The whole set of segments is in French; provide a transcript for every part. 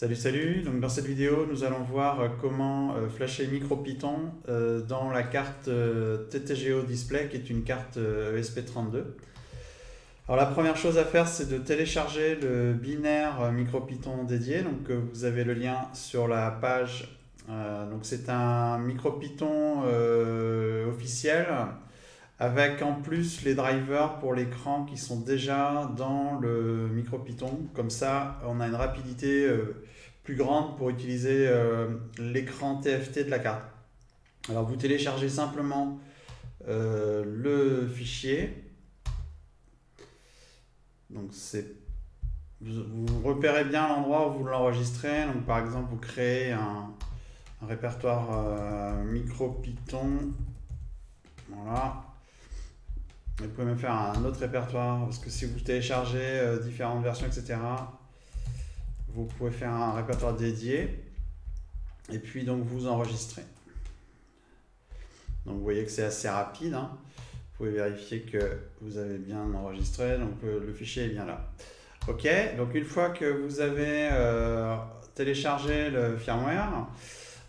Salut, salut. Donc dans cette vidéo, nous allons voir euh, comment euh, flasher MicroPython euh, dans la carte TTGO Display, qui est une carte ESP32. Alors la première chose à faire, c'est de télécharger le binaire MicroPython dédié. Donc vous avez le lien sur la page. donc c'est un MicroPython officiel avec en plus les drivers pour l'écran qui sont déjà dans le MicroPython. Comme ça, on a une rapidité euh, plus grande pour utiliser euh, l'écran TFT de la carte. Alors vous téléchargez simplement euh, le fichier. Donc c'est vous, repérez bien l'endroit où vous l'enregistrez. Donc par exemple, vous créez un, un répertoire MicroPython. Voilà. Vous pouvez même faire un autre répertoire, parce que si vous téléchargez euh, différentes versions, etc., vous pouvez faire un répertoire dédié, et puis donc vous enregistrez. Donc vous voyez que c'est assez rapide. Hein. Vous pouvez vérifier que vous avez bien enregistré, donc euh, le, fichier est bien là. Ok, donc une fois que vous avez euh, téléchargé le firmware,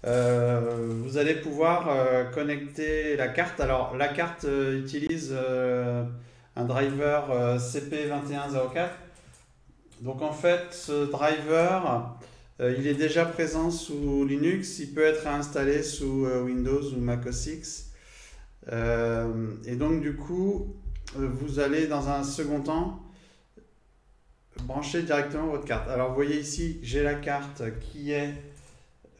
vous allez pouvoir euh, connecter la carte. Alors la carte euh, utilise un driver CP2104. Donc en fait ce driver il est déjà présent sous Linux, il peut être installé sous Windows ou Mac OS X. et donc du coup vous allez dans un second temps brancher directement votre carte. Alors vous voyez ici j'ai la carte qui est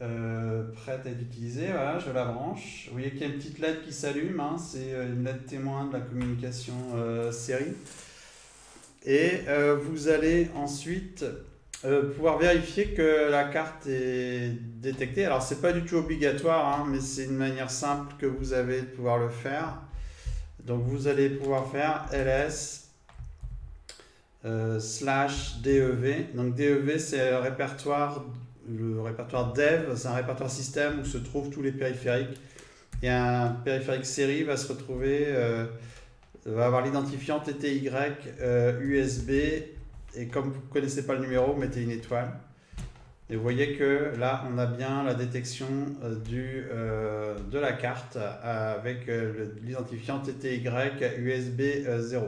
euh, prête à être utilisée. Voilà, je la branche. Vous voyez qu'il y a une petite LED qui s'allume. Hein, c'est euh, une LED témoin de la communication euh, série. Et vous allez ensuite pouvoir vérifier que la carte est détectée. Alors, c'est pas du tout obligatoire, hein, mais c'est une manière simple que vous avez de pouvoir le faire. Donc, vous allez pouvoir faire ls slash dev. Donc, dev, c'est le répertoire le répertoire dev, c'est un répertoire système où se trouvent tous les périphériques. Et un périphérique série va se retrouver, euh, va avoir l'identifiant TTY USB. Euh, et comme vous ne connaissez pas le numéro, mettez une étoile. Et vous voyez que là, on a bien la détection euh, de la carte avec l'identifiant TTY USB 0.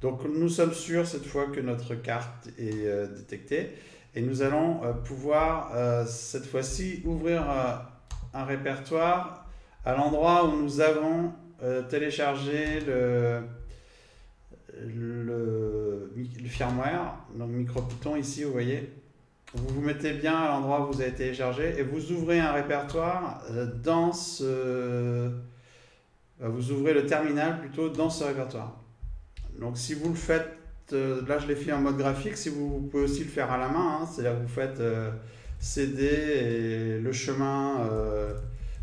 Donc nous sommes sûrs cette fois que notre carte est détectée. Et nous allons euh, pouvoir euh, cette fois-ci ouvrir euh, un répertoire à l'endroit où nous avons téléchargé le, le, le, firmware, donc MicroPython ici, vous voyez. Vous vous mettez bien à l'endroit où vous avez téléchargé et vous ouvrez un répertoire dans ce... Vous ouvrez le terminal plutôt dans ce répertoire. Donc si vous le faites euh, là je l'ai fait en mode graphique, si vous, pouvez aussi le faire à la main, hein. c'est-à-dire que vous faites euh, CD et le chemin euh,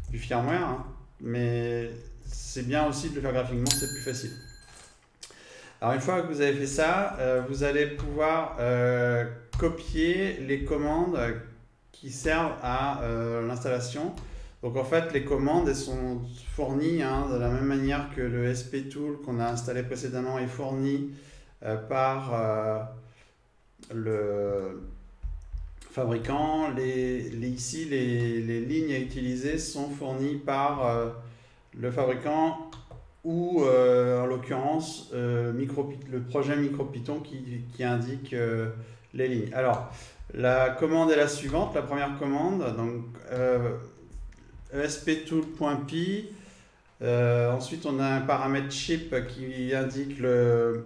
du firmware, hein. mais c'est bien aussi de le faire graphiquement, c'est plus facile. Alors une fois que vous avez fait ça, vous allez pouvoir copier les commandes qui servent à l'installation. Donc en fait, les commandes sont fournies hein, de la même manière que le SP Tool qu'on a installé précédemment est fourni euh, par euh, le fabricant. Les, ici, les, les, lignes à utiliser sont fournies par euh, le fabricant ou en l'occurrence le projet MicroPython qui, qui indique les lignes. Alors, la commande est la suivante, la première commande, donc esptool.py. ensuite, on a un paramètre chip qui indique le,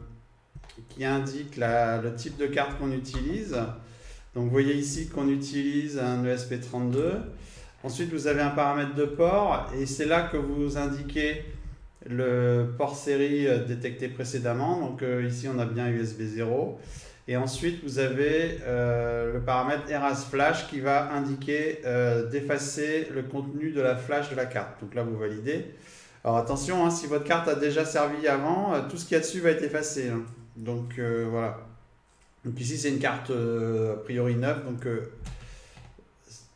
qui indique le type de carte qu'on utilise. Donc vous voyez ici qu'on utilise un ESP32. Ensuite, vous avez un paramètre de port et c'est là que vous indiquez le port série euh, détecté précédemment. Donc euh, ici, on a bien USB 0. Et ensuite, vous avez euh, le paramètre Eras Flash qui va indiquer d'effacer le contenu de la flash de la carte. Donc là, vous validez. Alors attention, hein, si votre carte a déjà servi avant, tout ce qu'il y a dessus va être effacé. Hein. Donc euh, voilà. Donc ici c'est une carte euh, a priori neuve, donc euh,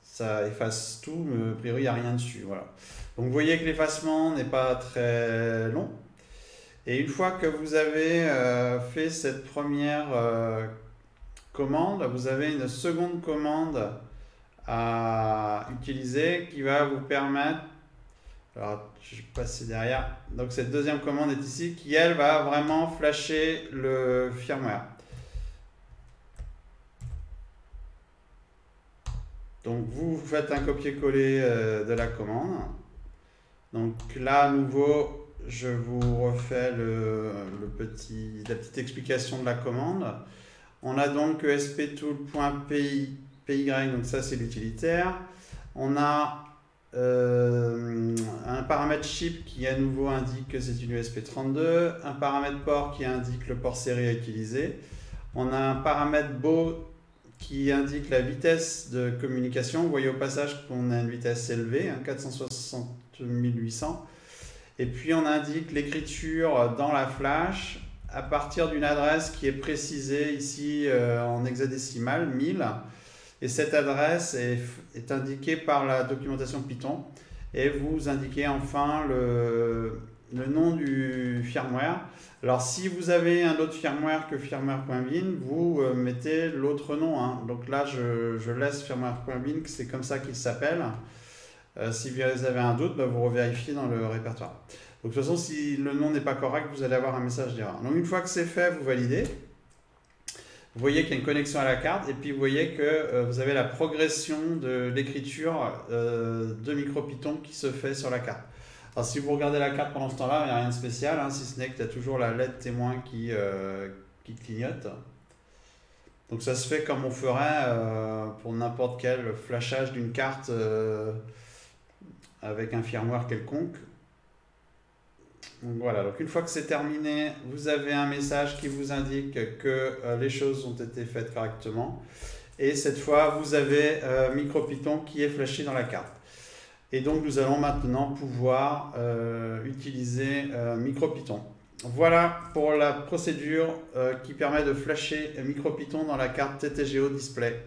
ça efface tout, mais a priori il n'y a rien dessus. Voilà. Donc vous voyez que l'effacement n'est pas très long. Et une fois que vous avez fait cette première commande, vous avez une seconde commande à utiliser qui va vous permettre. Alors, je vais passer derrière. Donc, cette deuxième commande est ici qui, elle, va vraiment flasher le firmware. Donc, vous faites un copier-coller euh, de la commande. Donc là, à nouveau, je vous refais la petite explication de la commande. On a donc esptool.py, donc ça c'est l'utilitaire. On a euh, un paramètre chip qui à nouveau indique que c'est une USP32, un paramètre port qui indique le port série à utiliser. On a un paramètre beau qui indique la vitesse de communication. Vous voyez au passage qu'on a une vitesse élevée, 460 hein, 1800. Et puis on indique l'écriture dans la flash à partir d'une adresse qui est précisée ici euh, en hexadécimal 1000. Et cette adresse est, indiquée par la documentation Python. Et vous indiquez enfin le, le nom du firmware. Alors si vous avez un autre firmware que firmware.bin, vous euh, mettez l'autre nom. Hein. Donc là, je, je laisse firmware.bin, c'est comme ça qu'il s'appelle. Euh, si vous avez un doute, bah, vous revérifiez dans le répertoire. Donc, de toute façon, si le nom n'est pas correct, vous allez avoir un message d'erreur. Donc, une fois que c'est fait, vous validez. Vous voyez qu'il y a une connexion à la carte et puis vous voyez que euh, vous avez la progression de l'écriture euh, de MicroPython qui se fait sur la carte. Alors si vous regardez la carte pendant ce temps-là, il n'y a rien de spécial, hein, si ce n'est que tu as toujours la lettre témoin qui, qui clignote. Donc ça se fait comme on ferait pour n'importe quel flashage d'une carte avec un firmware quelconque. voilà, donc une fois que c'est terminé, vous avez un message qui vous indique que euh, les choses ont été faites correctement. Et cette fois, vous avez euh, MicroPython qui est flashé dans la carte. Et donc, nous allons maintenant pouvoir euh, utiliser MicroPython. Voilà pour la procédure qui permet de flasher MicroPython dans la carte TTGO Display.